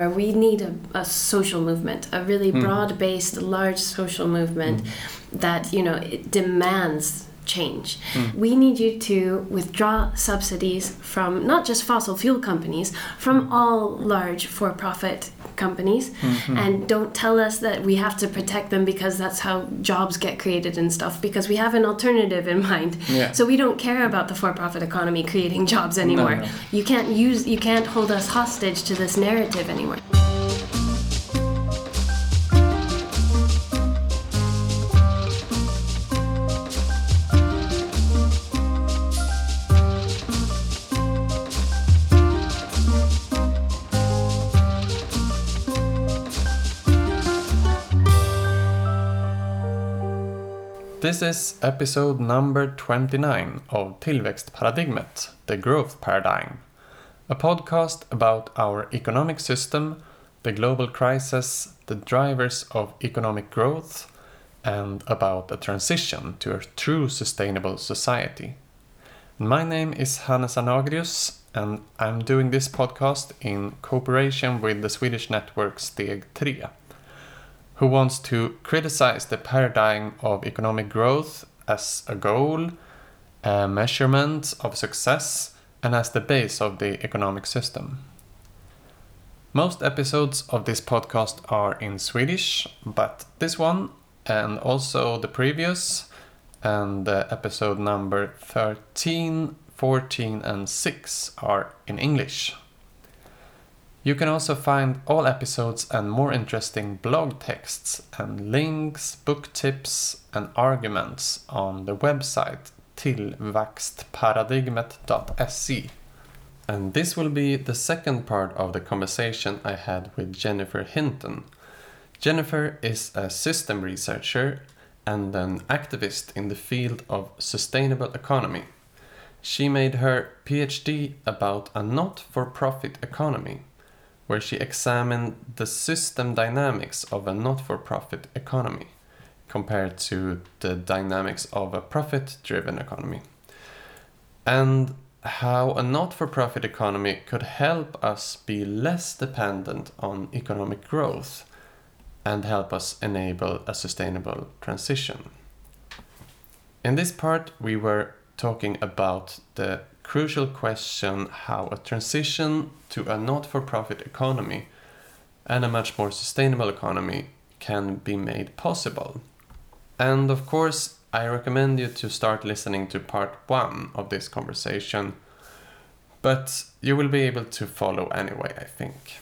We need a, a social movement, a really Mm. broad-based, large social movement that you know it demands change. Mm. We need you to withdraw subsidies from not just fossil fuel companies, from all large for-profit companies, Mm-hmm. and don't tell us that we have to protect them because that's how jobs get created and stuff. Because we have an alternative in mind. Yeah. So we don't care about the for-profit economy creating jobs anymore. no. You can't use you can't hold us hostage to this narrative anymore. This is episode number 29 of Tillväxtparadigmet, the growth paradigm. A podcast about our economic system, the global crisis, the drivers of economic growth, and about a transition to a true sustainable society. My name is Hannes Anagrius, and I'm doing this podcast in cooperation with the Swedish network Steg 3 who wants to criticize the paradigm of economic growth as a goal, a measurement of success, and as the base of the economic system. Most episodes of this podcast are in Swedish, but this one and also the previous and the episode number 13, 14, and 6 are in English. You can also find all episodes and more interesting blog texts and links, book tips, and arguments on the website tillväxtparadigmet.se. And this will be the second part of the conversation I had with Jennifer Hinton. Jennifer is a system researcher and an activist in the field of sustainable economy. She made her PhD about a not for profit economy where she examined the system dynamics of a not for profit economy compared to the dynamics of a profit driven economy. And how a not for profit economy could help us be less dependent on economic growth and help us enable a sustainable transition. In this part, we were talking about the crucial question how a transition to a not for profit economy and a much more sustainable economy can be made possible. And of course, I recommend you to start listening to part one of this conversation, but you will be able to follow anyway, I think.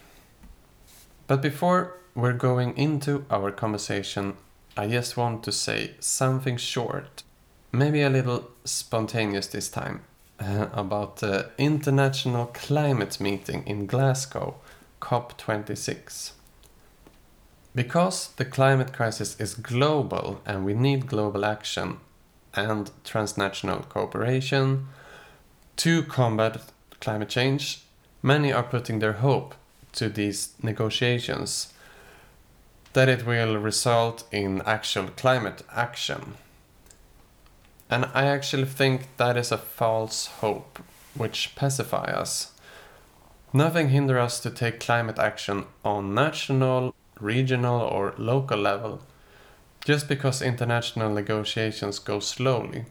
But before we're going into our conversation, I just want to say something short, maybe a little spontaneous this time, uh, about the International Climate Meeting in Glasgow, COP26. Because the climate crisis is global and we need global action and transnational cooperation to combat climate change, many are putting their hope to these negotiations that it will result in actual climate action. And I actually think that is a false hope which pacify us. Nothing hinders us to take climate action on national, regional, or local level just because international negotiations go slowly.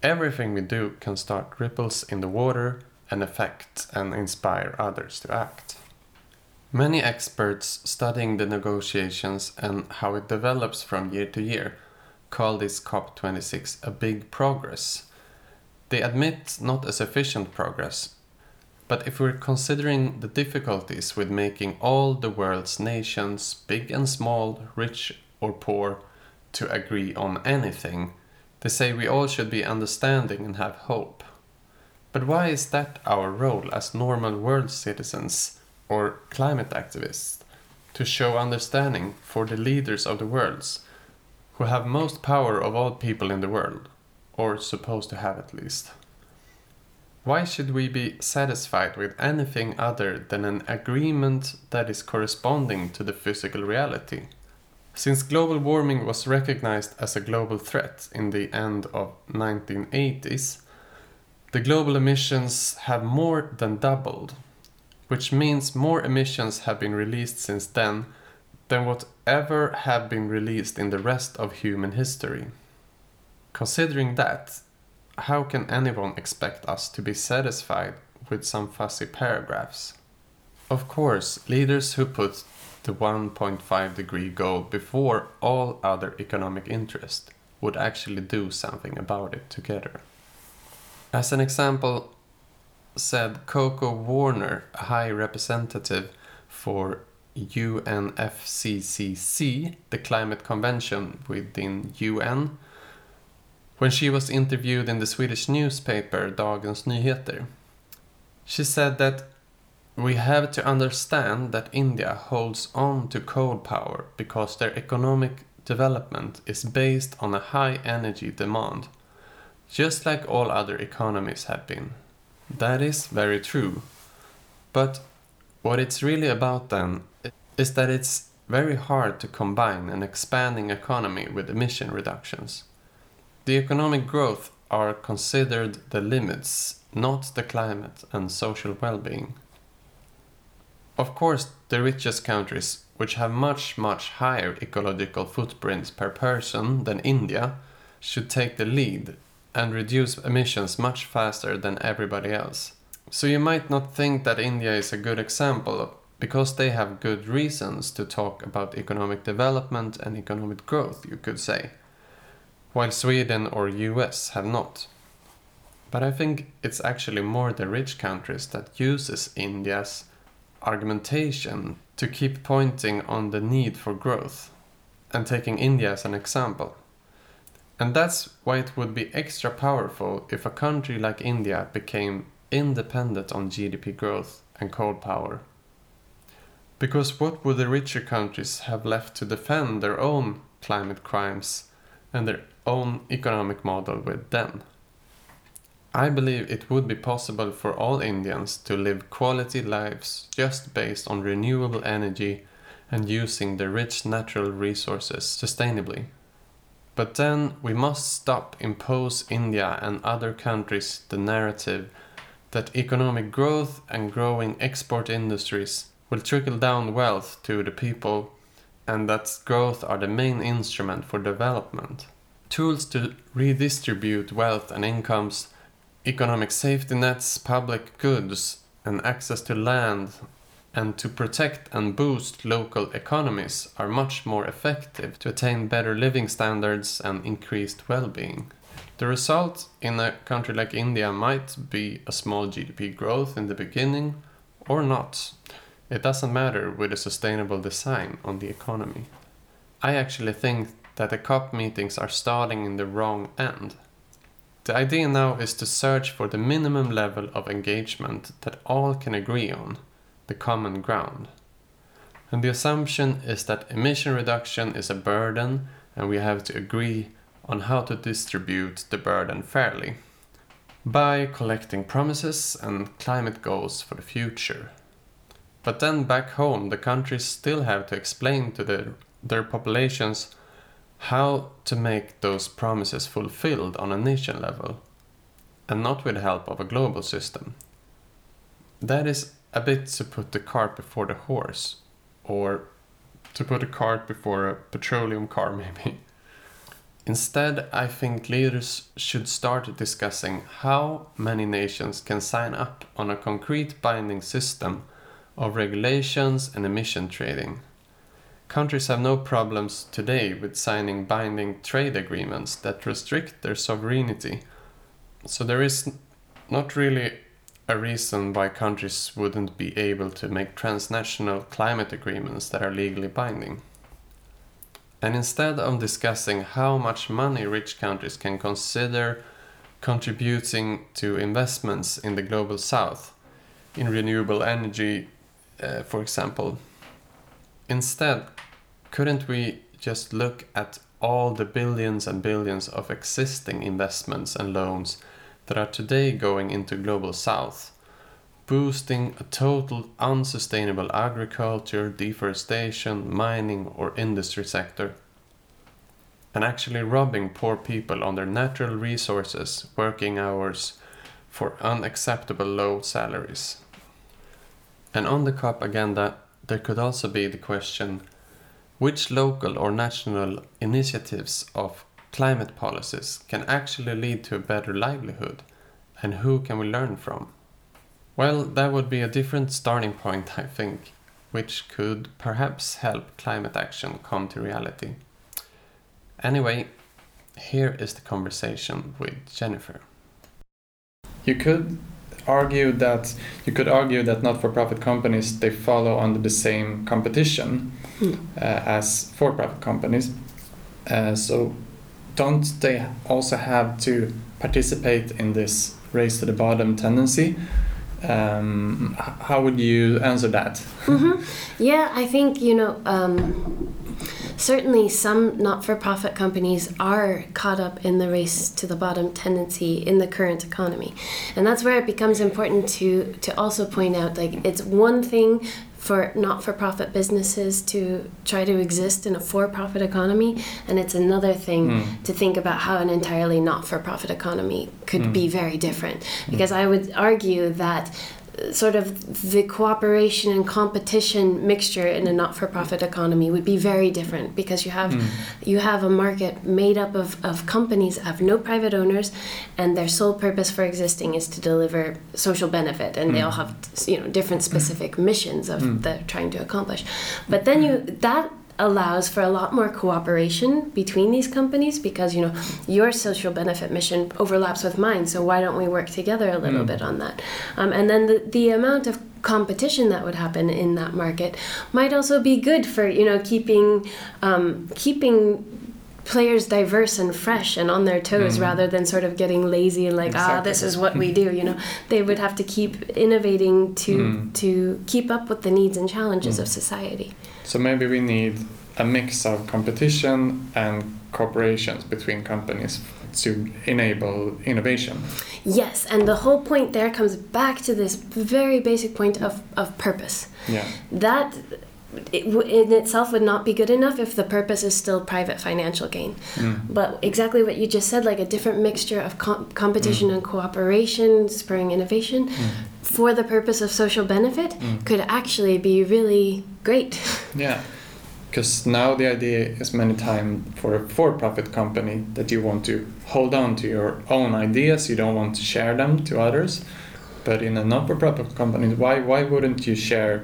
Everything we do can start ripples in the water and affect and inspire others to act. Many experts studying the negotiations and how it develops from year to year call this COP26 a big progress. They admit not a sufficient progress, but if we're considering the difficulties with making all the world's nations, big and small, rich or poor, to agree on anything, they say we all should be understanding and have hope. But why is that our role as normal world citizens or climate activists? To show understanding for the leaders of the worlds who have most power of all people in the world, or supposed to have at least. Why should we be satisfied with anything other than an agreement that is corresponding to the physical reality? Since global warming was recognized as a global threat in the end of 1980s, the global emissions have more than doubled. which means more emissions have been released since then than whatever have been released in the rest of human history. Considering that, how can anyone expect us to be satisfied with some fussy paragraphs? Of course, leaders who put the 1.5 degree goal before all other economic interest would actually do something about it together. As an example, said Koko Warner, a high representative for UNFCCC, the climate convention within UN, when she was interviewed in the Swedish newspaper Dagens Nyheter. She said that we have to understand that India holds on to coal power because their economic development is based on a high energy demand, just like all other economies have been. That is very true. But what it's really about then is that it's very hard to combine an expanding economy with emission reductions. The economic growth are considered the limits, not the climate and social well being. Of course, the richest countries, which have much, much higher ecological footprints per person than India, should take the lead and reduce emissions much faster than everybody else. So you might not think that India is a good example because they have good reasons to talk about economic development and economic growth, you could say, while Sweden or US have not. But I think it's actually more the rich countries that uses India's argumentation to keep pointing on the need for growth and taking India as an example. And that's why it would be extra powerful if a country like India became independent on GDP growth and coal power. Because what would the richer countries have left to defend their own climate crimes and their own economic model with then? I believe it would be possible for all Indians to live quality lives just based on renewable energy and using the rich natural resources sustainably. But then we must stop impose India and other countries the narrative that economic growth and growing export industries will trickle down wealth to the people and that growth are the main instrument for development. Tools to redistribute wealth and incomes, economic safety nets, public goods, and access to land and to protect and boost local economies are much more effective to attain better living standards and increased well being. The result in a country like India might be a small GDP growth in the beginning or not. It doesn't matter with a sustainable design on the economy. I actually think that the COP meetings are starting in the wrong end. The idea now is to search for the minimum level of engagement that all can agree on the common ground. And the assumption is that emission reduction is a burden and we have to agree on how to distribute the burden fairly by collecting promises and climate goals for the future. But then back home, the countries still have to explain to their, their populations how to make those promises fulfilled on a nation level, and not with the help of a global system. That is a bit to put the cart before the horse, or to put a cart before a petroleum car, maybe. Instead, I think leaders should start discussing how many nations can sign up on a concrete binding system of regulations and emission trading. Countries have no problems today with signing binding trade agreements that restrict their sovereignty, so there is not really a reason why countries wouldn't be able to make transnational climate agreements that are legally binding. And instead of discussing how much money rich countries can consider contributing to investments in the global south, in renewable energy, uh, for example, instead, couldn't we just look at all the billions and billions of existing investments and loans that are today going into global south, boosting a total unsustainable agriculture, deforestation, mining, or industry sector, and actually robbing poor people on their natural resources, working hours for unacceptable low salaries. And on the COP agenda, there could also be the question which local or national initiatives of climate policies can actually lead to a better livelihood, and who can we learn from? Well, that would be a different starting point, I think, which could perhaps help climate action come to reality. Anyway, here is the conversation with Jennifer. You could argue that you could argue that not-for-profit companies they follow under the same competition Hmm. uh, as for-profit companies. Uh, so don't they also have to participate in this race to the bottom tendency? Um, how would you answer that? hmm Yeah, I think, you know, um, certainly some not for profit companies are caught up in the race to the bottom tendency in the current economy. And that's where it becomes important to, to also point out like, it's one thing for not for profit businesses to try to exist in a for profit economy, and it's another thing Mm. to think about how an entirely not for profit economy could Mm. be very different. Because I would argue that sort of the cooperation and competition mixture in a not-for-profit economy would be very different because you have Mm. you have a market made up of, of companies that have no private owners and their sole purpose for existing is to deliver social benefit and they Mm. all have you know different specific missions of Mm. they're trying to accomplish but then you that allows for a lot more cooperation between these companies because you know your social benefit mission overlaps with mine so why don't we work together a little Mm. bit on that um, and then the, the amount of competition that would happen in that market might also be good for you know keeping um, keeping players diverse and fresh and on their toes Mm. rather than sort of getting lazy and like ah this is what we do you know they would have to keep innovating to Mm. to keep up with the needs and challenges Mm. of society So maybe we need a mix of competition and cooperations between companies to enable innovation. yes and the whole point there comes back to this very basic point of, of purpose Yeah. that it, w- in itself would not be good enough if the purpose is still private financial gain Mm. But exactly what you just said, like a different mixture of com- competition Mm. and cooperation, spurring innovation Mm. for the purpose of social benefit, Mm. could actually be really great. Yeah. Because now the idea is many times for a for-profit company that you want to hold on to your own ideas, you don't want to share them to others. But in a not-for-profit company, why why wouldn't you share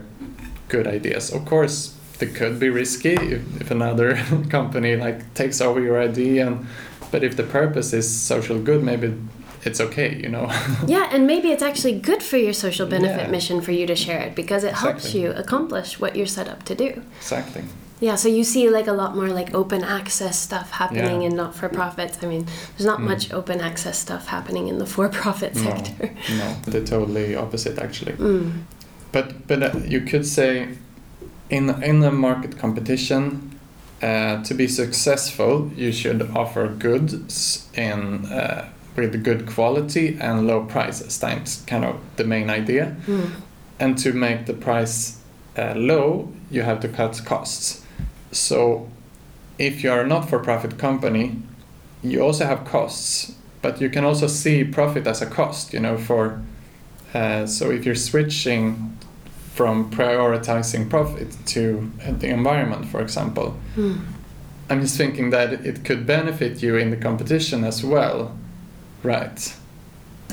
good ideas? Of course, they could be risky if, if another company like takes over your idea, and but if the purpose is social good, maybe it's okay, you know. yeah, and maybe it's actually good for your social benefit Yeah. mission for you to share it because it helps Exactly. you accomplish what you're set up to do. exactly. Yeah, so you see like a lot more like open access stuff happening Yeah. in not for profits. I mean, there's not Mm. much open access stuff happening in the for profit No. sector. No, the totally opposite actually. Mm. But but uh, you could say in in a market competition, uh, to be successful, you should offer goods in uh, with good quality and low prices. That's kind of the main idea. Mm. And to make the price uh, low, you have to cut costs. So if you are a not-for-profit company, you also have costs, but you can also see profit as a cost. You know, for uh, so if you're switching from prioritizing profit to the environment, for example, Mm. I'm just thinking that it could benefit you in the competition as well, right?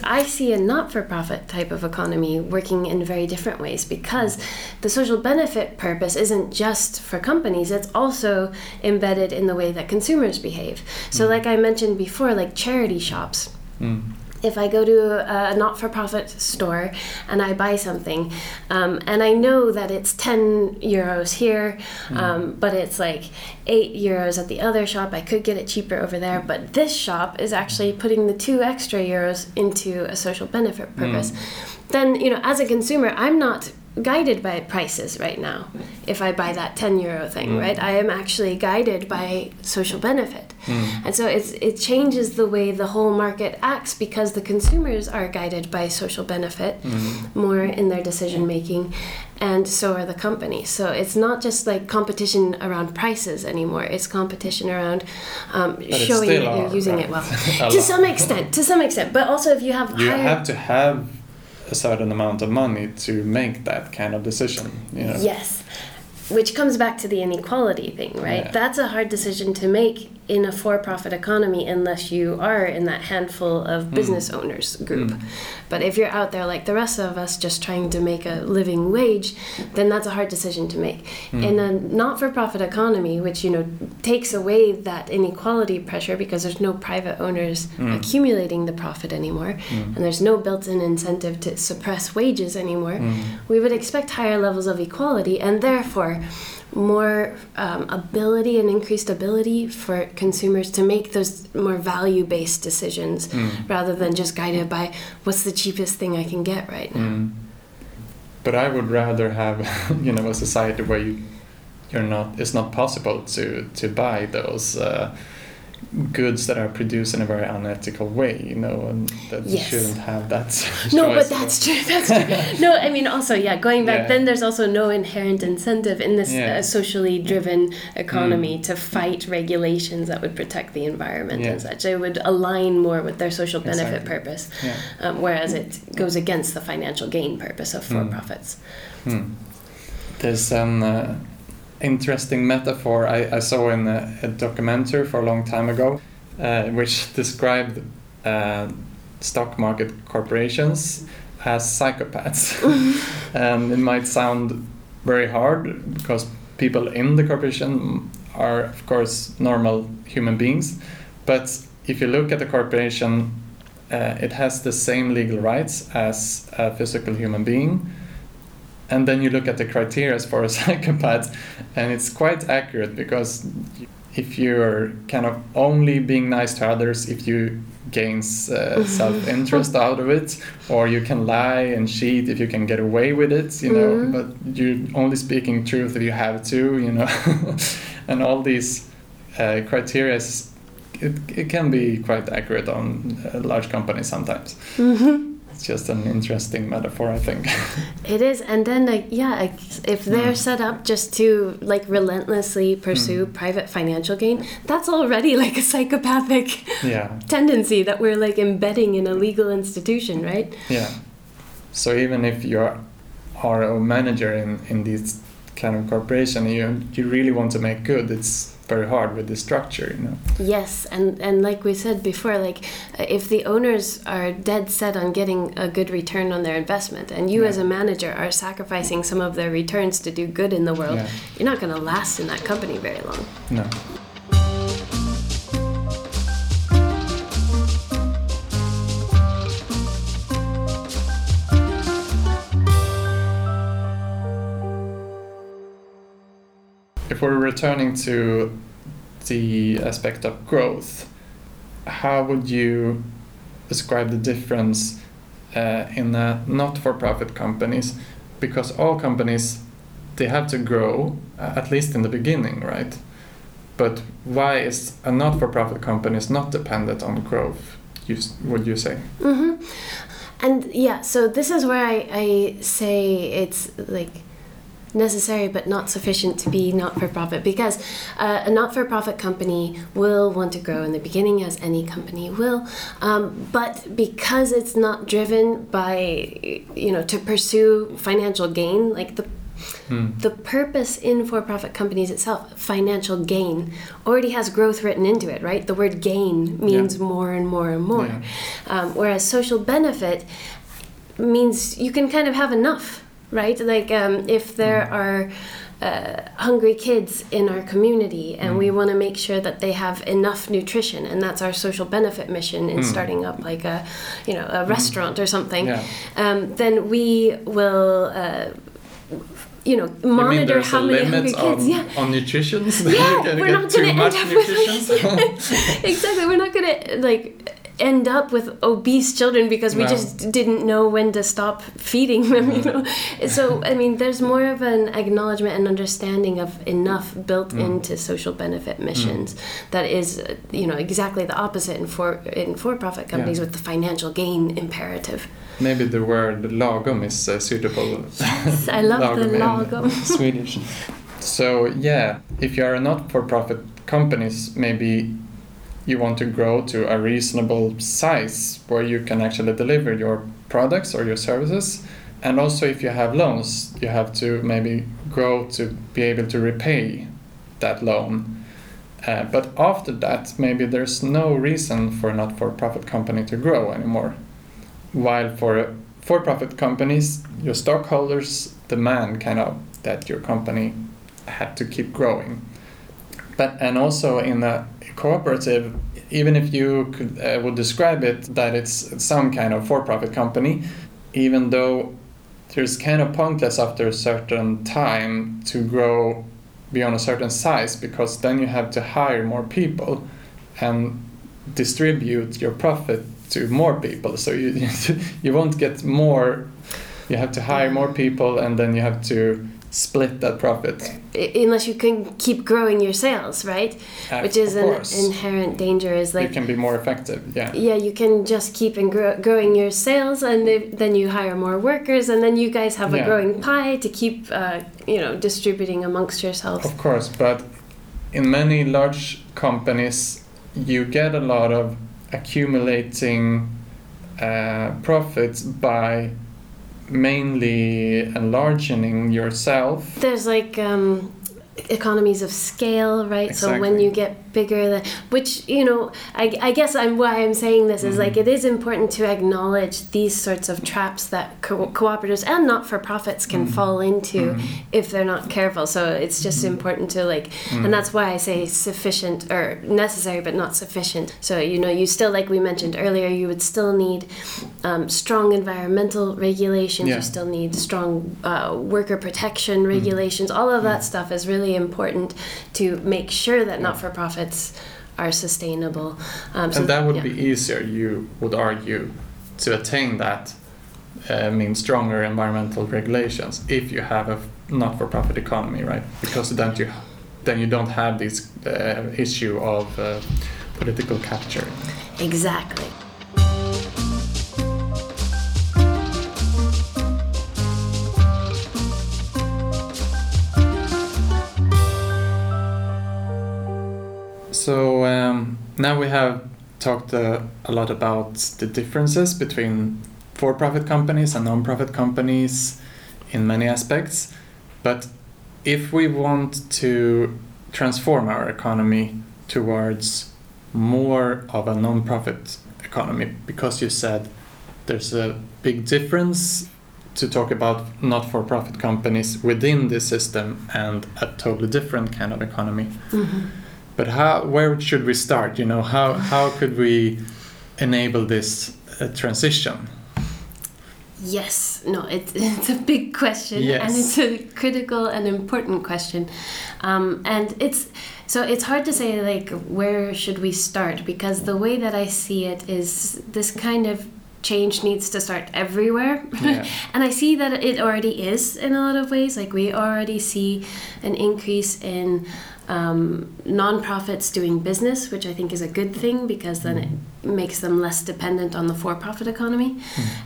I see a not for profit type of economy working in very different ways because the social benefit purpose isn't just for companies, it's also embedded in the way that consumers behave. So, Mm. like I mentioned before, like charity shops. Mm. If I go to a not for profit store and I buy something, um, and I know that it's 10 euros here, Mm. um, but it's like 8 euros at the other shop, I could get it cheaper over there, but this shop is actually putting the two extra euros into a social benefit purpose. Then, you know, as a consumer, I'm not guided by prices right now if I buy that 10 euro thing, Mm. right? I am actually guided by social benefit. Mm. And so it's, it changes the way the whole market acts because the consumers are guided by social benefit Mm. more in their decision making, and so are the companies. So it's not just like competition around prices anymore, it's competition around um, showing that you're using right? it well. To some extent, to some extent. But also, if you have You higher. have to have a certain amount of money to make that kind of decision. You know? Yes. Which comes back to the inequality thing, right? Yeah. That's a hard decision to make in a for profit economy unless you are in that handful of business owners group. Mm. But if you're out there like the rest of us just trying to make a living wage, then that's a hard decision to make. Mm. In a not for profit economy, which you know takes away that inequality pressure because there's no private owners Mm. accumulating the profit anymore Mm. and there's no built-in incentive to suppress wages anymore we would expect higher levels of equality and therefore more um, ability and increased ability for consumers to make those more value-based decisions Mm. rather than just guided by what's the cheapest thing I can get right now. Mm. But I would rather have, you know, a society where you, you're not. It's not possible to to buy those uh, goods that are produced in a very unethical way. You know, and that you Yes. shouldn't have that. No, but that's true. That's true. no, I mean also, yeah. Going back, Yeah. then there's also no inherent incentive in this Yeah. Mm. uh, socially driven economy to fight regulations that would protect the environment Yeah. and such. It would align more with their social benefit Exactly. purpose, um, whereas it goes against the financial gain purpose of Mm. for-profits. Hmm. There's an uh, interesting metaphor I, I saw in a, a documentary for a long time ago, uh, which described uh, stock market corporations as psychopaths. and it might sound very hard because people in the corporation are, of course, normal human beings. But if you look at the corporation, uh, it has the same legal rights as a physical human being and then you look at the criteria for a psychopath and it's quite accurate because if you're kind of only being nice to others if you gains uh, self-interest out of it or you can lie and cheat if you can get away with it you know Mhm. but you're only speaking truth if you have to you know. And all these uh, criteria it, it can be quite accurate on uh, large companies sometimes. Hmm it's just an interesting metaphor i think It is, and then like yeah, like, if they're Mm. set up just to like relentlessly pursue private financial gain, that's already like a psychopathic yeah tendency that we're like embedding in a legal institution, right? Yeah. So even if you are a manager in, in this kind of corporation, you you really want to make good. It's very hard with the structure, you know. Yes, and and like we said before, like uh, if the owners are dead set on getting a good return on their investment, and you Yeah. as a manager are sacrificing some of their returns to do good in the world, Yeah. you're not going to last in that company very long. No. We're returning to the aspect of growth, how would you describe the difference uh, in not-for-profit companies? Because all companies they have to grow uh, at least in the beginning, right? But why is a not-for-profit company is not dependent on growth? You, would you say? hmm And yeah, so this is where I, I say it's like necessary but not sufficient to be not for profit because uh, a not for profit company will want to grow in the beginning, as any company will. Um, but because it's not driven by, you know, to pursue financial gain, like the Hmm. the purpose in for-profit companies itself financial gain already has growth written into it right the word gain means more and more and more Yeah. um, whereas social benefit means you can kind of have enough right like um, if there are uh, hungry kids in our community and we Mm. want to make sure that they have enough nutrition and that's our social benefit mission in Mm. starting up like a you know a restaurant or something Yeah. um, then we will uh, you know You monitor there's how many hungry kids on, yeah on nutrition? yeah, we're not gonna end up nutrition. with exactly. We're not gonna like end up with obese children because we No. just didn't know when to stop feeding them. You know, so I mean, there's more of an acknowledgement and understanding of enough built Mm. into social benefit missions that is, you know, exactly the opposite in for in for-profit companies Yeah. with the financial gain imperative. Maybe the word lagom is uh, suitable. Yes, I love the in lagom. Swedish. So yeah, if you are a not-for-profit companies, maybe you want to grow to a reasonable size where you can actually deliver your products or your services. And also, if you have loans, you have to maybe grow to be able to repay that loan. Uh, but after that, maybe there's no reason for a not for profit company to grow anymore. While for for profit companies, your stockholders demand kind of that your company had to keep growing. But and also in a cooperative, even if you could, uh, would describe it that it's some kind of for-profit company, even though there's kind of pointless after a certain time to grow beyond a certain size because then you have to hire more people and distribute your profit to more people. So you you won't get more. You have to hire more people, and then you have to split that profit. Unless you can keep growing your sales, right? Uh, Which is an inherent danger. Is like you can be more effective. Yeah. yeah, you can just keep and grow, growing your sales, and then you hire more workers, and then you guys have a Yeah. growing pie to keep, uh, you know, distributing amongst yourselves. Of course, but in many large companies, you get a lot of accumulating uh, profits by mainly enlarging yourself. There's like um, economies of scale, right? So when you get bigger, than, which you know, I, I guess I'm why I'm saying this is like Mhm. it is important to acknowledge these sorts of traps that co- cooperatives and not-for-profits can Mhm. fall into Mhm. if they're not careful. So it's just Mhm. important to like, and that's why I say sufficient or necessary but not sufficient. So you know, you still like we mentioned earlier, you would still need um, strong environmental regulations. Yeah. You still need strong uh, worker protection Mm. regulations. All of that stuff is really important to make sure that not-for-profits are sustainable. Um, so and that would yeah. be easier, you would argue, to attain that. Uh, mean stronger environmental regulations if you have a not-for-profit economy, right? Because then you then you don't have this uh, issue of uh, political capture. exactly. So um, now we have talked uh, a lot about the differences between for-profit companies and non-profit companies in many aspects. But if we want to transform our economy towards more of a non-profit economy, because you said there's a big difference to talk about not-for-profit companies within this system and a totally different kind of economy. hmm But how? Where should we start? You know, how how could we enable this uh, transition? Yes, no, it, it's a big question, and it's a critical and important question, um, and it's so it's hard to say like where should we start because the way that I see it is this kind of change needs to start everywhere, Yeah. and I see that it already is in a lot of ways. Like we already see an increase in um, nonprofits doing business, which I think is a good thing because then it makes them less dependent on the for-profit economy.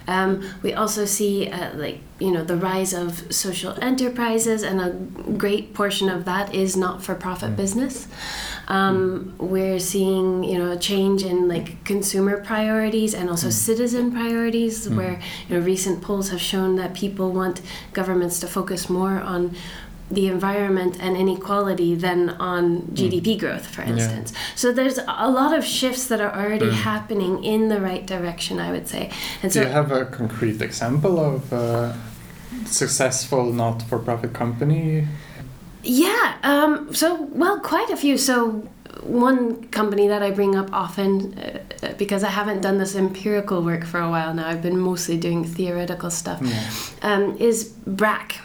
Um, we also see, uh, like you know, the rise of social enterprises, and a great portion of that is not-for-profit business. Um, we're seeing, you know, a change in like consumer priorities and also citizen priorities, where you know recent polls have shown that people want governments to focus more on the environment and inequality than on GDP growth, for Yeah. instance. So there's a lot of shifts that are already Mm. happening in the right direction, I would say. And Do so you have a concrete example of a successful not-for-profit company? Yeah. Um, so, well, quite a few. So, one company that I bring up often, uh, because I haven't done this empirical work for a while now, I've been mostly doing theoretical stuff, Yeah. um, is BRAC.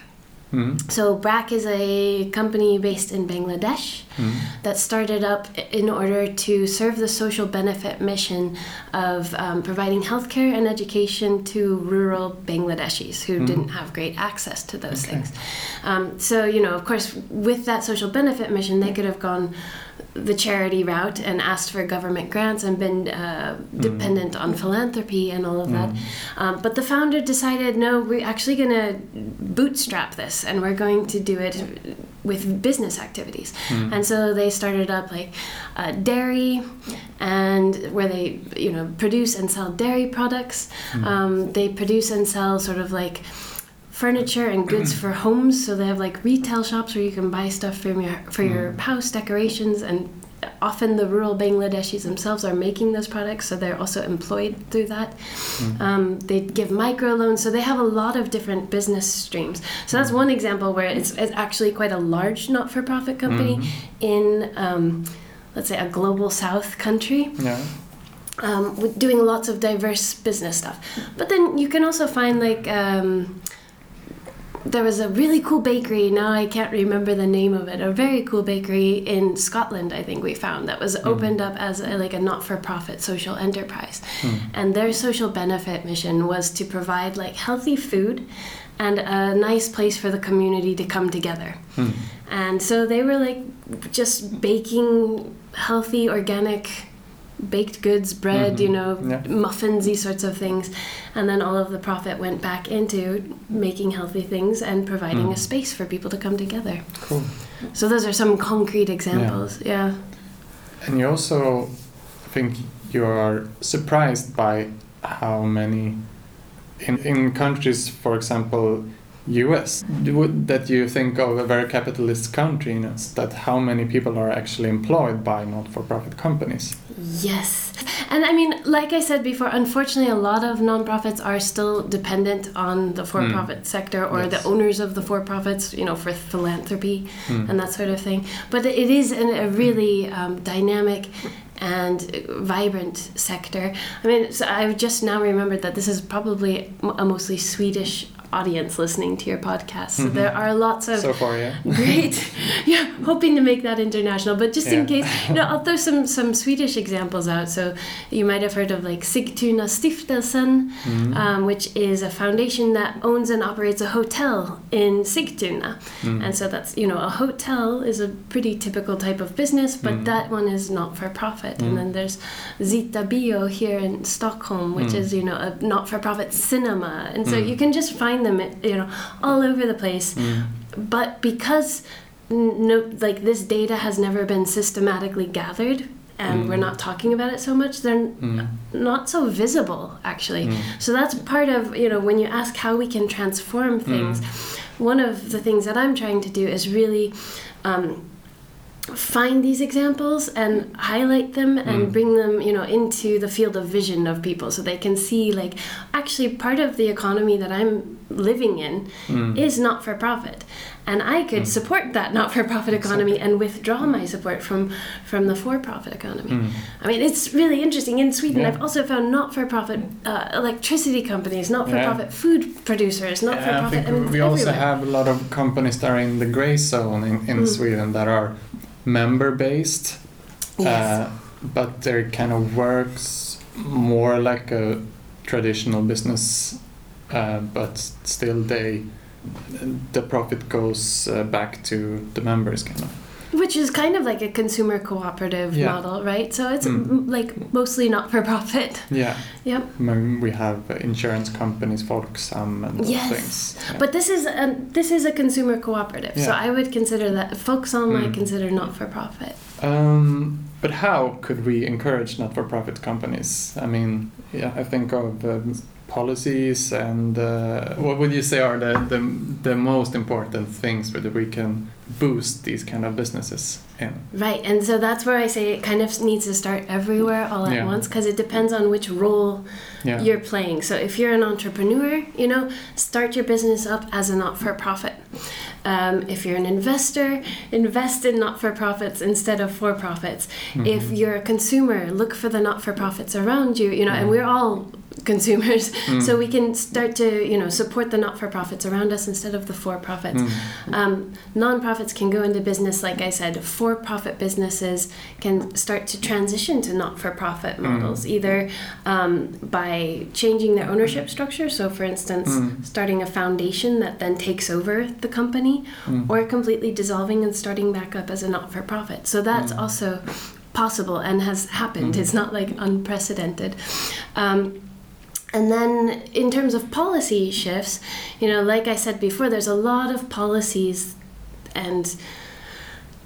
Mm. So, BRAC is a company based in Bangladesh Mm. that started up in order to serve the social benefit mission of um, providing healthcare and education to rural Bangladeshis who Mhm. didn't have great access to those Okay. things. Um, so, you know, of course, with that social benefit mission, they could have gone the charity route and asked for government grants and been uh, dependent on philanthropy and all of that. Um, but the founder decided, no, we're actually going to bootstrap this and we're going to do it with business activities. And so they started up like uh, dairy and where they, you know, produce and sell dairy products. Um, they produce and sell sort of like furniture and goods for homes. So they have like retail shops where you can buy stuff from your for your house decorations and often the rural Bangladeshis themselves are making those products, so they're also employed through that. Um, they give microloans, so they have a lot of different business streams. So that's one example where it's, it's actually quite a large not-for-profit company in, um, let's say, a global South country Yeah. um, with doing lots of diverse business stuff. But then you can also find like um, there was a really cool bakery. Now I can't remember the name of it. A very cool bakery in Scotland, I think we found that was hmm. opened up as a, like a not-for-profit social enterprise, hmm. and their social benefit mission was to provide like healthy food and a nice place for the community to come together. Hmm. And so they were like just baking healthy, organic baked goods, bread, you mm-hmm. know, Yeah. muffins, these sorts of things. And then all of the profit went back into making healthy things and providing a mm. space for people to come together. Cool. So those are some concrete examples. Yeah. And you also think you are surprised by how many in, in countries, for example, US, that you think of a very capitalist country, you know, that how many people are actually employed by not-for-profit companies. Yes. And I mean, like I said before, unfortunately, a lot of nonprofits are still dependent on the for profit sector or Yes. the owners of the for profits, you know, for philanthropy Mm. and that sort of thing. But it is an, a really um, dynamic and vibrant sector. I mean, so I've just now remembered that this is probably a mostly Swedish audience listening to your podcast. So there are lots of So far, yeah. Great. Yeah, hoping to make that international. But just in case, you know, I'll throw some some Swedish examples out. So you might have heard of like Sigtuna Stiftelsen, Mm. um, which is a foundation that owns and operates a hotel in Sigtuna. Mm. And so that's you know a hotel is a pretty typical type of business, but Mm. that one is not for profit. Mm. And then there's Zita Bio here in Stockholm, which Mm. is you know a not for profit cinema. And so Mm. you can just find them you know all over the place Mm. but because no like this data has never been systematically gathered and Mm. we're not talking about it so much they're Mm. not so visible actually Mm. so that's part of you know when you ask how we can transform things one of the things that i'm trying to do is really um, find these examples and highlight them and Mm. bring them you know into the field of vision of people so they can see like actually part of the economy that i'm living in Mm. is not for profit and i could support that not for profit economy and withdraw my support from from the for profit economy Mm. i mean it's really interesting in sweden Yeah. i've also found not for profit uh, electricity companies not for Yeah. profit food producers not for Yeah, I profit think I mean, we it's also have a lot of companies that are in the gray zone in, in Mm. Sweden that are member based, yes. uh, but their kind of works more like a traditional business, uh, but still they the profit goes uh, back to the members kind of. Which is kind of like a consumer cooperative Yeah. model, right? So it's Mm. m- like mostly not for profit. Yeah. Yep. Mm, We have insurance companies, Folksam, and Yes. things. Yeah. But this is a, this is a consumer cooperative, so I would consider that Folksam I Mm. consider not for profit. Um, but how could we encourage not-for-profit companies? I mean, yeah, I think of um, policies and uh, what would you say are the, the the most important things that we can boost these kind of businesses in? Right, and so that's where I say it kind of needs to start everywhere all at Yeah. once because it depends on which role Yeah. you're playing. So if you're an entrepreneur, you know, start your business up as a not-for-profit. Um, if you're an investor, invest in not-for-profits instead of for-profits. If Mhm. you're a consumer, look for the not-for-profits around you. You know, and Mhm. we're all consumers, Mm. so we can start to you know support the not-for-profits around us instead of the for-profits. Mm. Um, non-profits can go into business, like I said. For-profit businesses can start to transition to not-for-profit Mm. models, either um, by changing their ownership structure. So, for instance, Mm. starting a foundation that then takes over the company, Mm. or completely dissolving and starting back up as a not-for-profit. So that's Mm. also possible and has happened. Mm. It's not like unprecedented. Um, and then in terms of policy shifts, you know, like I said before, there's a lot of policies and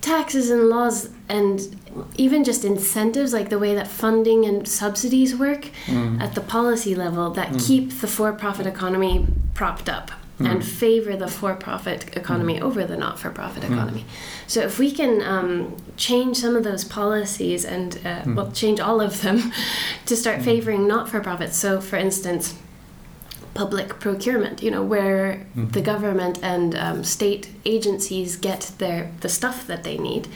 taxes and laws and even just incentives like the way that funding and subsidies work Mm. at the policy level that Mm. keep the for-profit economy propped up Mm. and favor the for-profit economy over the not-for-profit Mm. economy. So if we can um, change some of those policies and uh, Mm. well change all of them to start Mm. favoring not-for-profits. So for instance, public procurement, you know, where Mhm. the government and um, state agencies get their the stuff that they need.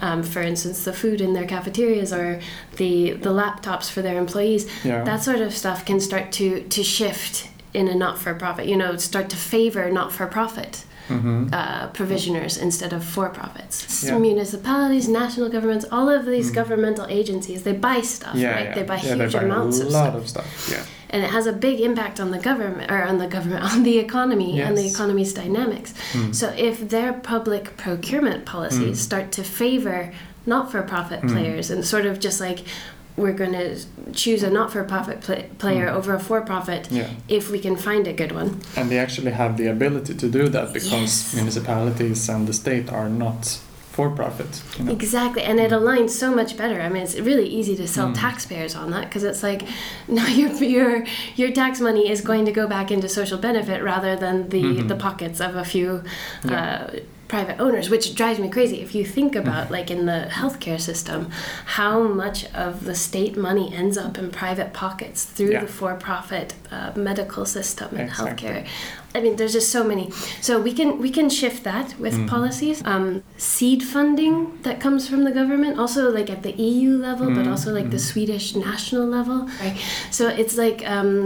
Um, for instance, the food in their cafeterias or the the laptops for their employees Yeah. that sort of stuff can start to to shift in a not-for-profit you know start to favor not-for-profit Mhm. uh, provisioners instead of for-profits Yeah. municipalities national governments all of these Mm. governmental agencies they buy stuff yeah, right yeah. they buy huge they buy amounts a of lot stuff of stuff. Yeah. and it has a big impact on the government or on the government on the economy and the economy's dynamics Mm. so if their public procurement policies Mm. start to favor not-for-profit Mm. players and sort of just like we're going to choose a not-for-profit pl- player Mm. over a for-profit Yeah. if we can find a good one. And they actually have the ability to do that because Yes. municipalities and the state are not for profit. You know? Exactly, and it aligns so much better. I mean, it's really easy to sell Mm. taxpayers on that because it's like, no, your your your tax money is going to go back into social benefit rather than the Mhm. the pockets of a few Yeah. uh, private owners, which drives me crazy. If you think about like in the healthcare system, how much of the state money ends up in private pockets through Yeah. the for-profit uh, medical system and Exactly. healthcare. I mean, there's just so many. So we can we can shift that with Mhm. policies. Um, seed funding that comes from the government, also like at the EU level, but Mhm, also like the mhm. Swedish national level. Right. So it's like. Um,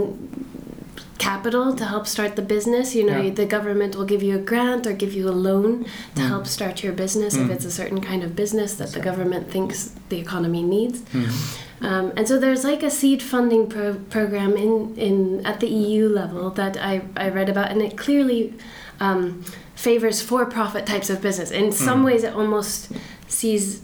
capital to help start the business you know Yeah. the government will give you a grant or give you a loan to Mm. help start your business if Mm. it's a certain kind of business that the government thinks the economy needs Mm. um, and so there's like a seed funding pro- program in, in at the EU level that I, I read about, and it clearly um, favors for-profit types of business. In some Mm. ways, it almost sees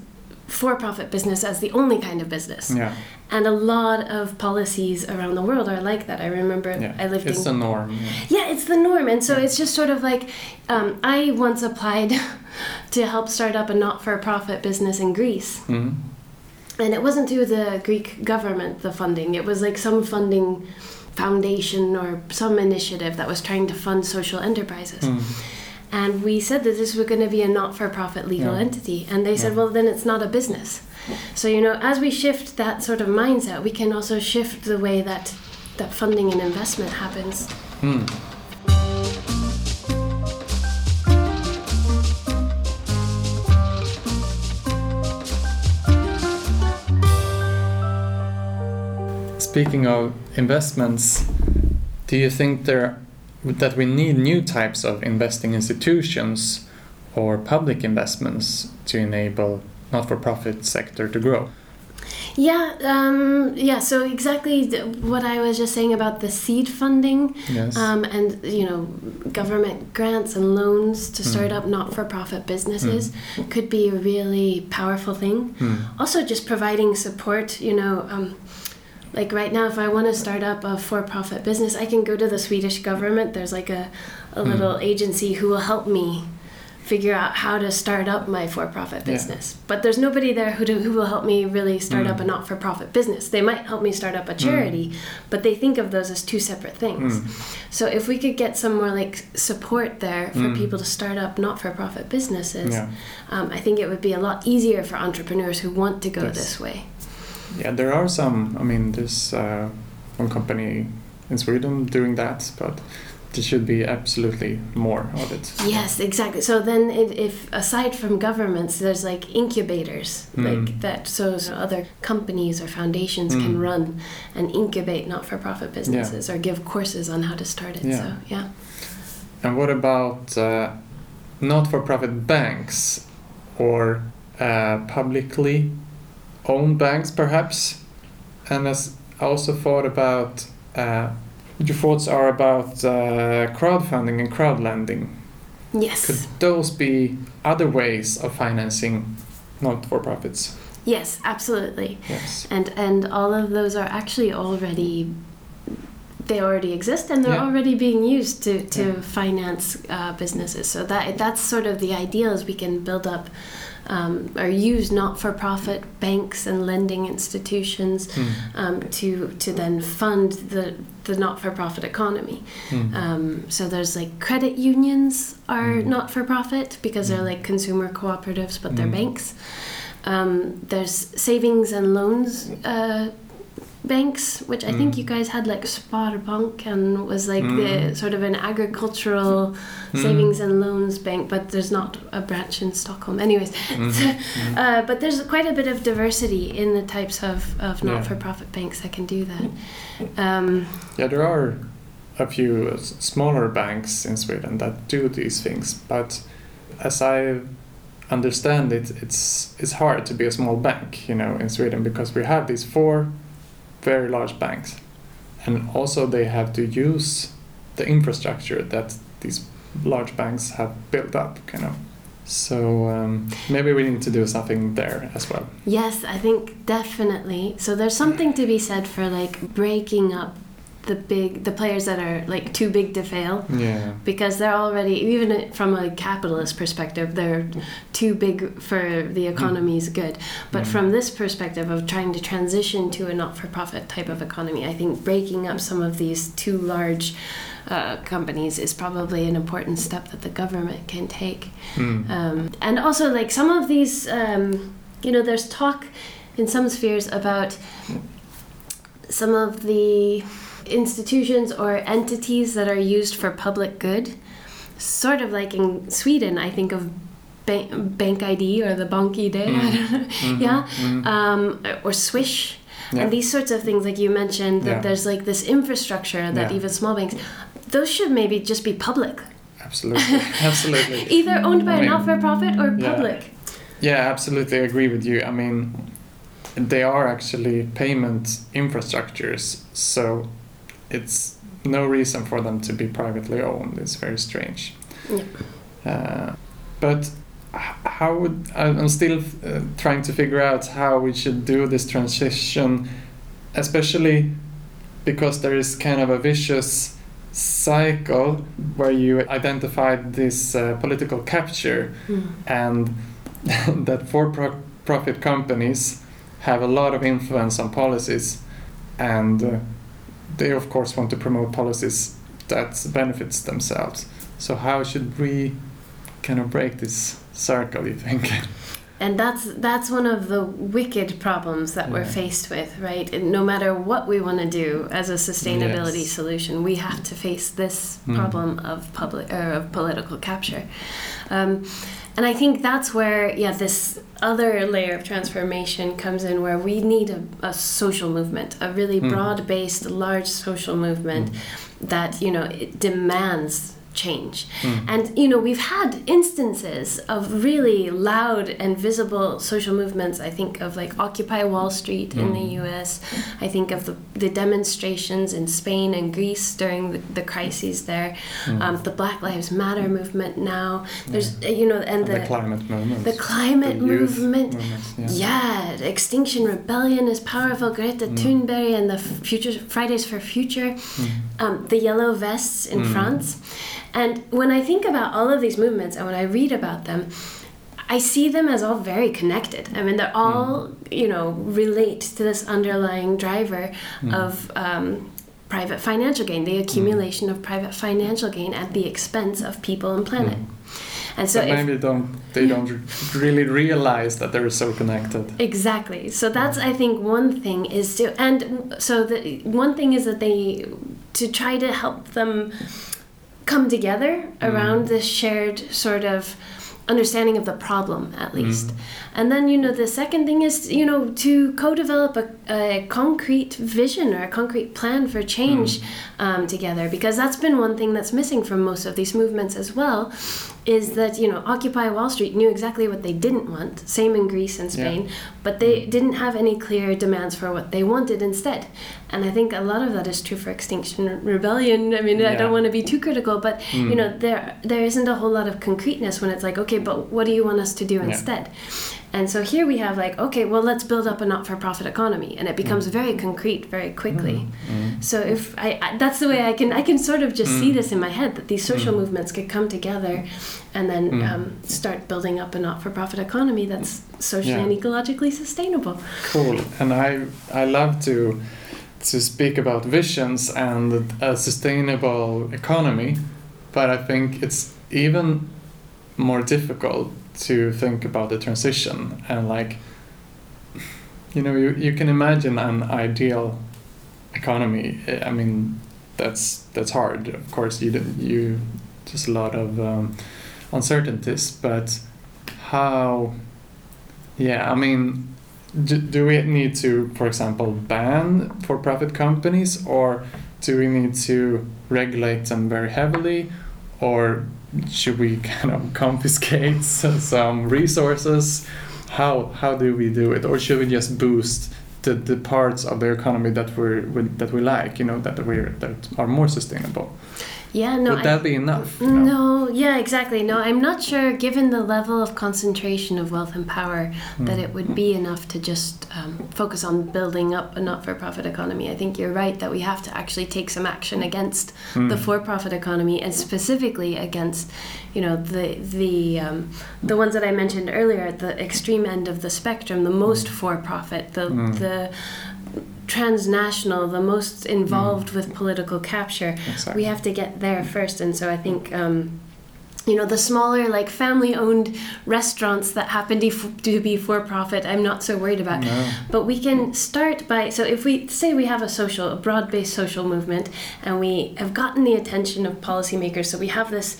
for-profit business as the only kind of business. Yeah, And a lot of policies around the world are like that. I remember yeah. I lived it's in the norm. Yeah. yeah, it's the norm. And so Yeah. it's just sort of like um, I once applied to help start up a not for profit business in Greece. Mm. And it wasn't through the Greek government, the funding. It was like some funding foundation or some initiative that was trying to fund social enterprises. Mm. And we said that this was going to be a not for profit legal Yeah. entity. And they said, Yeah. well, then it's not a business. So, you know, as we shift that sort of mindset, we can also shift the way that, that funding and investment happens. Mm. Speaking of investments, do you think there that we need new types of investing institutions or public investments to enable not-for-profit sector to grow? Yeah, um, yeah. So exactly th- what I was just saying about the seed funding Yes. um, and you know government grants and loans to start Mm. up not-for-profit businesses could be a really powerful thing. Mm. Also, just providing support. You know, um, like right now, if I want to start up a for-profit business, I can go to the Swedish government. There's like a, a Mm. little agency who will help me figure out how to start up my for-profit Yeah. business. But there's nobody there who do, who will help me really start Mm. up a not-for-profit business. They might help me start up a charity, but they think of those as two separate things. Mm. So if we could get some more like support there for Mm. people to start up not-for-profit businesses, Yeah. um, I think it would be a lot easier for entrepreneurs who want to go Yes. this way. Yeah, there are some. I mean, there's uh, one company in Sweden doing that, but there should be absolutely more of it. Yes, exactly. So then, if, if aside from governments, there's like incubators, Mm. like that, so, so other companies or foundations can Mm. run and incubate not-for-profit businesses or give courses on how to start it. Yeah. So yeah. And what about uh, not-for-profit banks or uh, publicly owned banks, perhaps? And as I also thought about uh, your thoughts are about uh, crowdfunding and crowdlending. Yes. Could those be other ways of financing not-for-profits? Yes, absolutely. Yes. And and all of those are actually already they already exist and they're Yeah. already being used to, to Yeah. finance uh, businesses. So that that's sort of the ideal is we can build up um, or use not-for-profit banks and lending institutions Mm. um, to to then fund the the not-for-profit economy. Mm. Um, so there's like credit unions are Mm. not-for-profit because they're Mm. like consumer cooperatives, but they're Mm. banks. Um, there's savings and loans uh, banks, which I think Mm. you guys had like Sparbank and was like Mm. the sort of an agricultural Mm. savings and loans bank, but there's not a branch in Stockholm. Anyways, Mm. Mm. uh, but there's quite a bit of diversity in the types of, of not-for-profit banks that can do that. Um, Yeah, there are a few smaller banks in Sweden that do these things, but as I understand it, it's it's hard to be a small bank, you know, in Sweden because we have these four very large banks, and also they have to use the infrastructure that these large banks have built up, kind of. So um, maybe we need to do something there as well. Yes, I think definitely. So there's something to be said for like breaking up the big the players that are like too big to fail Yeah. because they're already even from a capitalist perspective they're too big for the economy's good. But Mm. from this perspective of trying to transition to a not-for-profit type of economy, I think breaking up some of these too large uh, companies is probably an important step that the government can take. Mm. Um, and also, like some of these, um, you know, there's talk in some spheres about some of the institutions or entities that are used for public good. Sort of like in Sweden, I think of Bank, bank ID or the Bank ID, know. Mhm. yeah, Mhm. um, or Swish. Yeah. And these sorts of things, like you mentioned, that Yeah. there's like this infrastructure that Yeah. even small banks, those should maybe just be public, Absolutely. Absolutely. either owned by I a not-for-profit or public. Yeah, absolutely I agree with you. I mean, they are actually payment infrastructures, so it's no reason for them to be privately owned. It's very strange. Yeah. Uh, but how would I'm still uh, trying to figure out how we should do this transition, especially because there is kind of a vicious cycle where you identified this uh, political capture Mm. and that for-profit companies have a lot of influence on policies and uh, they of course want to promote policies that benefits themselves so how should we kind of break this circle you think And that's that's one of the wicked problems that we're faced with, right? And no matter what we want to do as a sustainability Yes. solution, we have to face this Mm. problem of public or of political capture. Um, and I think that's where, yeah, this other layer of transformation comes in, where we need a, a social movement, a really Mm. broad-based, large social movement that you know it demands change. Mm. And you know, we've had instances of really loud and visible social movements. I think of like Occupy Wall Street in the Mm. US. I think of the, the demonstrations in Spain and Greece during the, the crises there. Mm. Um, the Black Lives Matter movement now. There's uh, you know, and And the the climate movement the climate the movement. yeah. Yeah, Extinction Rebellion is powerful. Greta Mm. Thunberg and the Future Fridays for Future Mm. um, the yellow vests in Mm. France. And when I think about all of these movements and when I read about them, I see them as all very connected. I mean, they're all, you know, relate to this underlying driver Mm. of um, private financial gain, the accumulation of private financial gain at the expense of people and planet. Mm. And so, but if, maybe don't they don't really realize that they're so connected Exactly. So that's I think one thing is to and so the one thing is that they to try to help them come together mm-hmm. around this shared sort of understanding of the problem at mm-hmm. least. And then you know the second thing is you know to co-develop a, a concrete vision or a concrete plan for change mm-hmm. Um, together because that's been one thing that's missing from most of these movements as well is that you know occupy wall street knew exactly what they didn't want same in greece and Yeah. spain but they didn't have any clear demands for what they wanted instead. And i think a lot of that is true for extinction rebellion. I mean i don't want to be too critical but you know there there isn't a whole lot of concreteness when it's like okay but what do you want us to do Yeah. instead and so here we have like okay well let's build up a not-for-profit economy. And it becomes mm. very concrete very quickly. Mm, mm. So if I, I that's the way i can i can sort of just see this in my head that these social movements could come together and then um, start building up a not-for-profit economy that's socially Yeah. and ecologically sustainable. Cool. And I I love to to speak about visions and a sustainable economy, but I think it's even more difficult to think about the transition and like you know you, you can imagine an ideal economy. I mean that's that's hard. Of course you you just a lot of um, uncertainties but how yeah i mean do, do we need to for example ban for profit companies or do we need to regulate them very heavily or should we kind of confiscate some resources? How how do we do it? Or should we just boost the, the parts of the economy that we that we like you know that we that are more sustainable yeah no would I, that be enough know? No, yeah, exactly. No, I'm not sure, given the level of concentration of wealth and power, that it would be enough to just um, focus on building up a not for profit economy. I think you're right that we have to actually take some action against the for profit economy and specifically against. You know the the um, the ones that I mentioned earlier at the extreme end of the spectrum, the most for profit, the the transnational, the most involved with political capture Exactly. we have to get there first and so i think um, you know the smaller like family owned restaurants that happen to, f- to be for profit i'm not so worried about No. but we can start by so if we say we have a social a broad-based social movement and we have gotten the attention of policymakers so we have this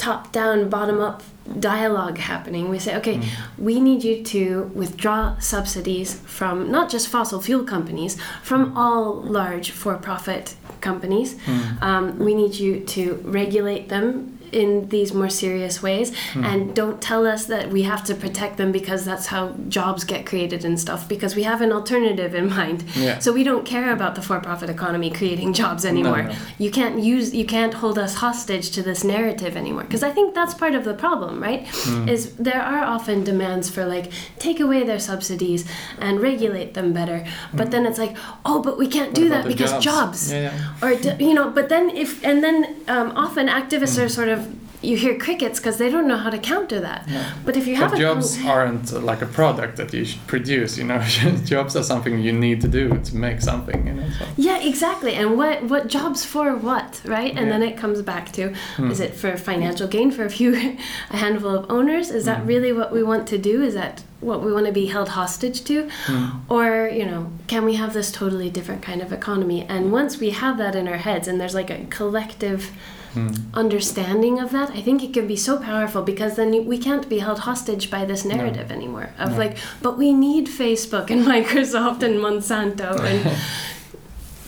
top down bottom up dialogue happening. We say okay mm. we need you to withdraw subsidies from not just fossil fuel companies from mm. all large for-profit companies. Mm. Um, we need you to regulate them in these more serious ways and don't tell us that we have to protect them because that's how jobs get created and stuff because we have an alternative in mind Yeah. so we don't care about the for-profit economy creating jobs anymore no. you can't use you can't hold us hostage to this narrative anymore because i think that's part of the problem right Hmm. is there are often demands for like take away their subsidies and regulate them better but then it's like oh but we can't Hmm. What do that because jobs? jobs, Yeah, yeah. or you know but then if and then um, often activists Hmm. are sort of you hear crickets because they don't know how to counter that but if you have jobs aren't uh, like a product that you should produce, you know. jobs are something you need to do to make something, you know. So. Yeah, exactly. And what what jobs for what, right? And Yeah. then it comes back to is it for financial gain for a few a handful of owners? Is that really what we want to do? Is that what we want to be held hostage to? Hmm. Or, you know, can we have this totally different kind of economy? And once we have that in our heads and there's like a collective hmm. understanding of that, I think it can be so powerful because then we can't be held hostage by this narrative anymore of No. like, but we need Facebook and Microsoft and Monsanto and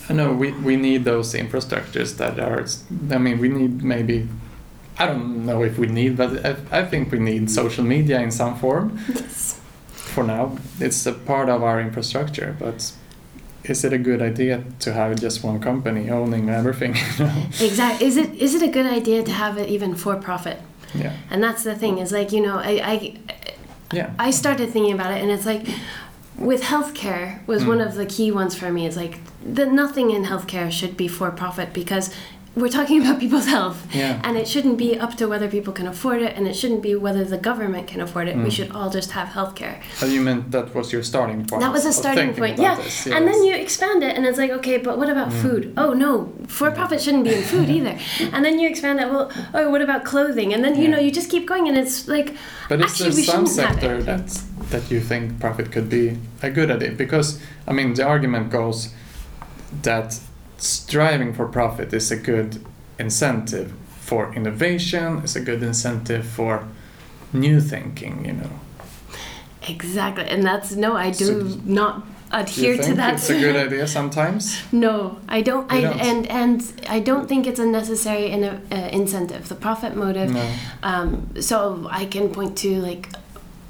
I know we, we need those infrastructures that are. I mean, we need maybe. I don't know if we need, but I, I think we need social media in some form. For now, it's a part of our infrastructure, but is it a good idea to have just one company owning everything? Exactly. Is it is it a good idea to have it even for profit? yeah, And that's the thing. Is like you know I I, yeah, I started thinking about it, and it's like with healthcare was one mm. of the key ones for me. It's like that nothing in healthcare should be for profit because we're talking about people's health. Yeah. And it shouldn't be up to whether people can afford it, and it shouldn't be whether the government can afford it. We mm. should all just have healthcare. Oh, you meant that was your starting point. That was a starting point. Yeah. this, And then you expand it and it's like, okay, but what about mm. food? Oh no, for profit mm. shouldn't be in food either. And then you expand that well, oh, what about clothing? And then you Yeah. know, you just keep going and it's like But is actually there we some sector that that you think profit could be a good idea? Because I mean, the argument goes that striving for profit is a good incentive for innovation. It's a good incentive for new thinking. You know. Exactly, and that's no, I do So- not adhere you to that. it's a good idea sometimes? No, I don't. You I don't? and and I don't think it's a necessary in, uh, incentive. The profit motive. No. Um, so I can point to like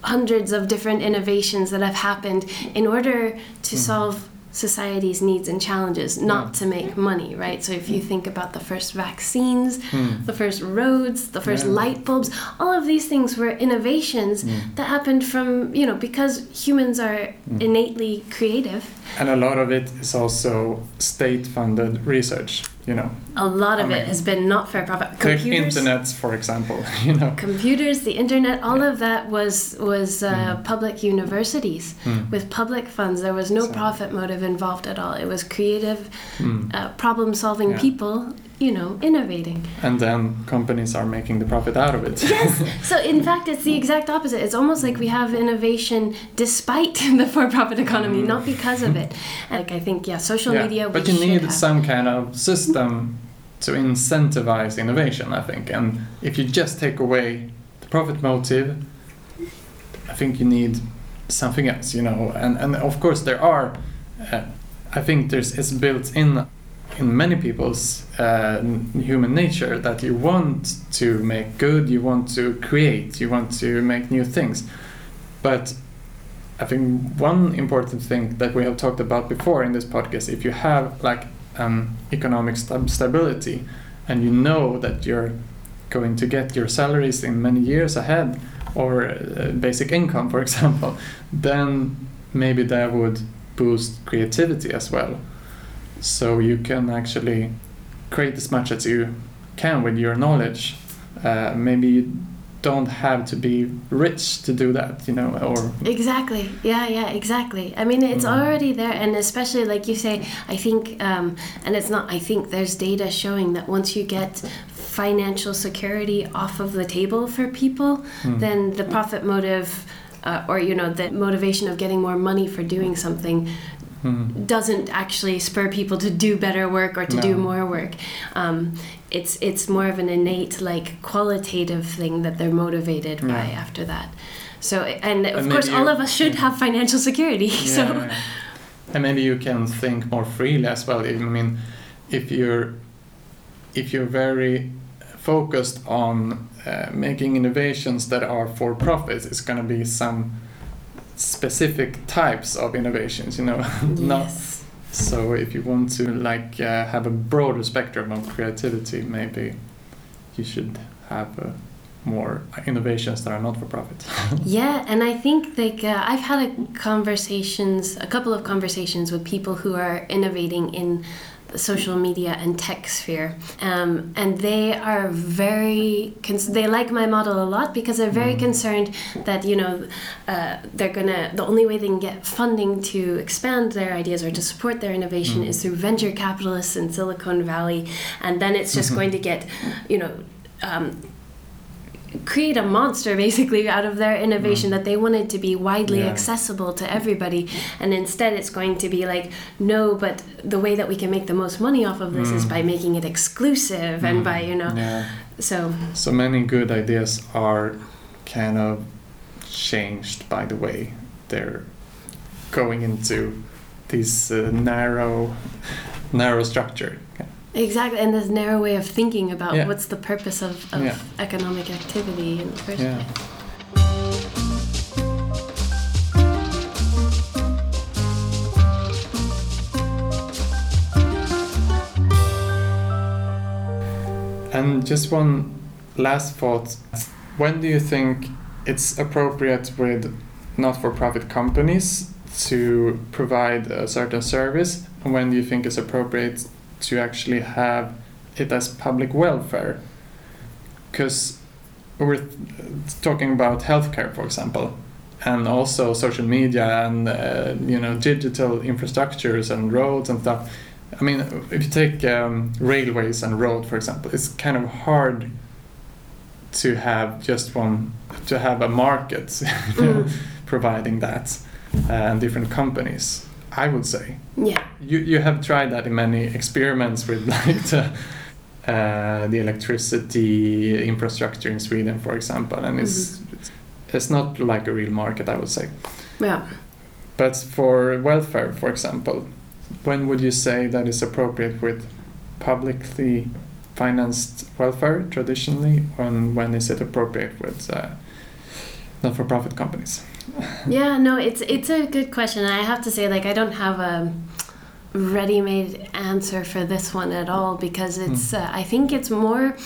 hundreds of different innovations that have happened in order to Mhm. solve society's needs and challenges, not Yeah. to make money, right? So if you think about the first vaccines, Hmm. the first roads, the first Yeah. light bulbs, all of these things were innovations Mm. that happened from, you know, because humans are Mm. innately creative. And a lot of it is also state-funded research. You know, A lot of I mean, it has been not for profit. the Computers, internet, for example. You know. computers, the internet, all of that was was uh, Mm. public universities Hmm. with public funds. There was no So- profit motive involved at all. It was creative, Hmm. uh, problem-solving Yeah. people, you know, innovating. And then companies are making the profit out of it. Yes. So in fact, it's the exact opposite. It's almost like we have innovation despite the for-profit economy, Mm. not because of it. Like I think, yeah, social Yeah, media. but you need have. some kind of system to incentivize innovation, I think. And if you just take away the profit motive, I think you need something else, you know. And and of course there are. Uh, I think there's it's built in in many people's uh, human nature that you want to make good, you want to create, you want to make new things, but I think one important thing that we have talked about before in this podcast, if you have like um, economic stab- stability and you know that you're going to get your salaries in many years ahead or uh, basic income, for example, then maybe that would boost creativity as well. So you can actually create as much as you can with your knowledge. Uh, maybe you don't have to be rich to do that, you know, or Exactly. Yeah, yeah, exactly. I mean, it's Mm. already there, and especially like you say, I think, um, and it's not. I think there's data showing that once you get financial security off of the table for people, Hmm. then the profit motive, uh, or you know, the motivation of getting more money for doing something Hmm. doesn't actually spur people to do better work or to do more work. Um, it's it's more of an innate like qualitative thing that they're motivated by after that. So and of And course all of us should have financial security. Yeah, so yeah. and maybe you can think more freely as well. I mean, if you're if you're very focused on uh, making innovations that are for profit, it's going to be some specific types of innovations. You know, not yes. so. If you want to like uh, have a broader spectrum of creativity, maybe you should have uh, more innovations that are not for profit. Yeah, and I think like uh, I've had a conversations, a couple of conversations with people who are innovating in social media and tech sphere, um, and they are very cons- they like my model a lot because they're very Mm. concerned that you know uh, they're gonna the only way they can get funding to expand their ideas or to support their innovation Mm. is through venture capitalists in Silicon Valley, and then it's just Mhm. going to get you know. Um, create a monster basically out of their innovation Mm. that they wanted to be widely Yeah. accessible to everybody and instead it's going to be like no but the way that we can make the most money off of this is Mm. by making it exclusive and Mm. by you know Yeah. so So many good ideas are kind of changed by the way they're going into this uh, narrow, narrow structure. Exactly and this narrow way of thinking about Yeah. what's the purpose of, of Yeah. economic activity in the first Yeah. place And just one last thought: When do you think it's appropriate with not-for-profit companies to provide a certain service, and when do you think it's appropriate to actually have it as public welfare? Because we're talking about healthcare, for example, and also social media and uh, you know digital infrastructures and roads and stuff. I mean, if you take um, railways and road, for example, it's kind of hard to have just one to have a market Mm. providing that uh, and different companies. I would say yeah you you have tried that in many experiments with like the uh, the electricity infrastructure in Sweden, for example, and it's it's not like a real market, I would say. Yeah. But for welfare, for example, when would you say that is appropriate with publicly financed welfare traditionally, and when is it appropriate with uh, not-for-profit companies? Yeah, no, it's it's a good question. I have to say, like, I don't have a ready-made answer for this one at all because it's. Uh, I think it's more.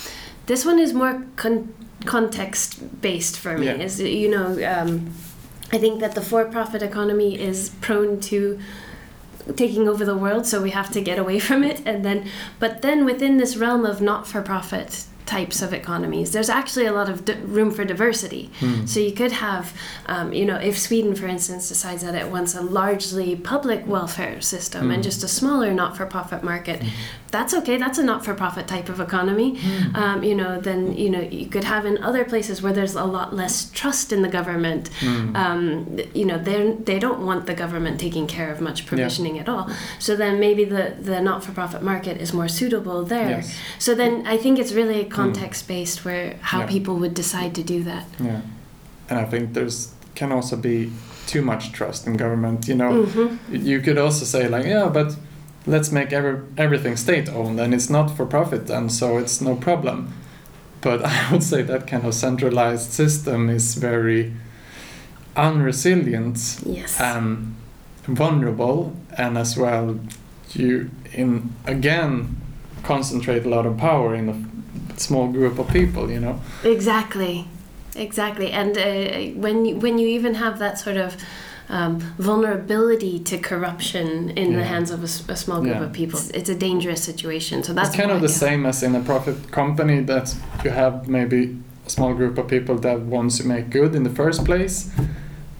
This one is more con- context-based for me. Yeah. Is you know, um, I think that the for-profit economy is prone to taking over the world, so we have to get away from it. And then, but then within this realm of not-for-profit types of economies, there's actually a lot of di- room for diversity. Hmm. So you could have, um, you know, if Sweden, for instance, decides that it wants a largely public welfare system and Mm. just a smaller not-for-profit market, that's okay. That's a not-for-profit type of economy. Um, you know, then you know you could have in other places where there's a lot less trust in the government. Hmm. Um, you know, they they don't want the government taking care of much provisioning at all. So then maybe the the not-for-profit market is more suitable there. Yes. So then I think it's really context-based where how Yeah. people would decide to do that. Yeah, and I think there's can also be too much trust in government. You know, hmm you could also say like, yeah, but let's make every, everything state owned, and it's not for profit, and so it's no problem. But I would say that kind of centralized system is very unresilient Yes. and vulnerable, and as well, you in again concentrate a lot of power in a small group of people. You know. Exactly, exactly. And uh, when you, when you even have that sort of um, vulnerability to corruption in the hands of a small group Yeah. of people, it's a dangerous situation. So that's it's kind of the same as in a profit company that you have maybe a small group of people that wants to make good in the first place,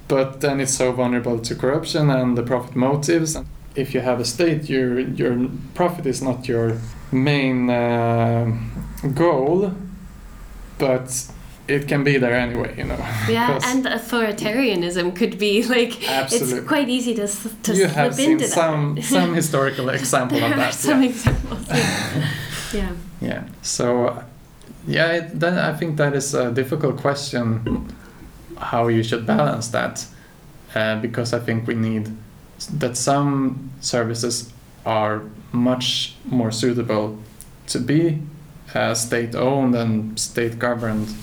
but then it's so vulnerable to corruption and the profit motives. If you have a state, your your profit is not your main uh, goal, but it can be there anyway. You know. Yeah, and authoritarianism could be like Absolutely. it's quite easy to to you slip have seen into some that. some historical example there of are that. some yeah. examples. Yeah. yeah. Yeah. So, yeah, it, that, I think that is a difficult question. How you should balance that, uh, because I think we need that some services are much more suitable to be uh, state-owned and state-governed, m-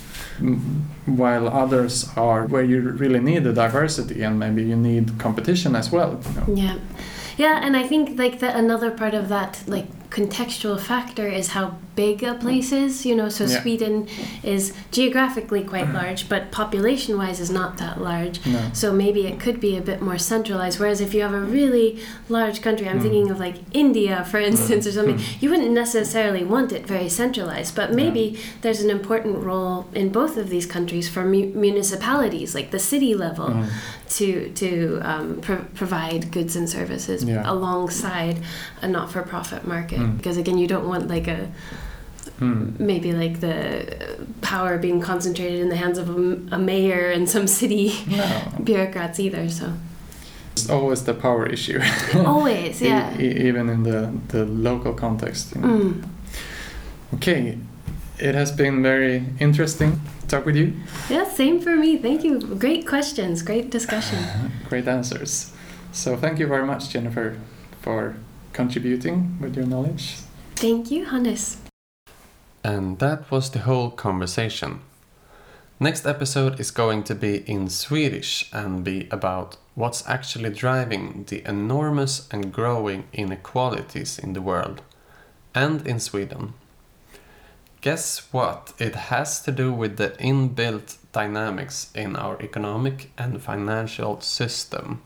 while others are where you really need the diversity and maybe you need competition as well. You know? Yeah. Yeah, and I think like that another part of that like contextual factor is how big a place is, you know, so Yeah. Sweden is geographically quite large, but population wise is not that large. No. So maybe it could be a bit more centralized. Whereas if you have a really large country, I'm Mm. thinking of like India, for instance, or something, Mm. you wouldn't necessarily want it very centralized. But maybe there's an important role in both of these countries for mu- municipalities, like the city level, Mm. to to um, pro- provide goods and services Yeah. alongside a not-for-profit market. Mm. Because again, you don't want like a Mm. maybe like the power being concentrated in the hands of a, a mayor and some city No. bureaucrats either. So It's always the power issue. always, E- yeah. e- even in the, the local context. You know. Mm. Okay, it has been very interesting to talk with you. Yeah, same for me. Thank you. Great questions. Great discussion. Great answers. So thank you very much, Jennifer, for contributing with your knowledge. Thank you, Hannes. And that was the whole conversation. Next episode is going to be in Swedish and be about what's actually driving the enormous and growing inequalities in the world and in Sweden. Guess what? It has to do with the inbuilt dynamics in our economic and financial system.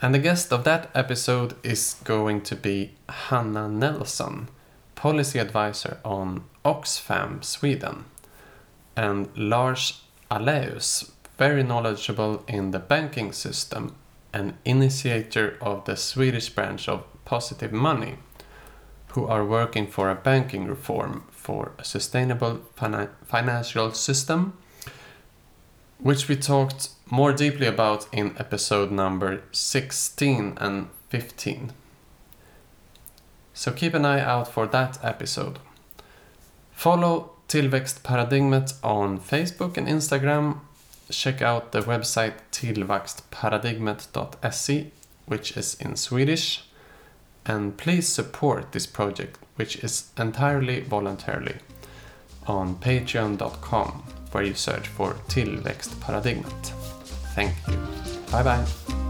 And the guest of that episode is going to be Hanna Nelson policy advisor on Oxfam Sweden, and Lars Aleus, very knowledgeable in the banking system and initiator of the Swedish branch of Positive Money, who are working for a banking reform for a sustainable fina- financial system, which we talked more deeply about in episode number 16 and 15. So keep an eye out for that episode. Follow Tillväxtparadigmet on Facebook and Instagram. Check out the website tillväxtparadigmet.se, which is in Swedish. And please support this project, which is entirely voluntarily, on patreon.com, where you search for Tillväxtparadigmet. Thank you. Bye bye.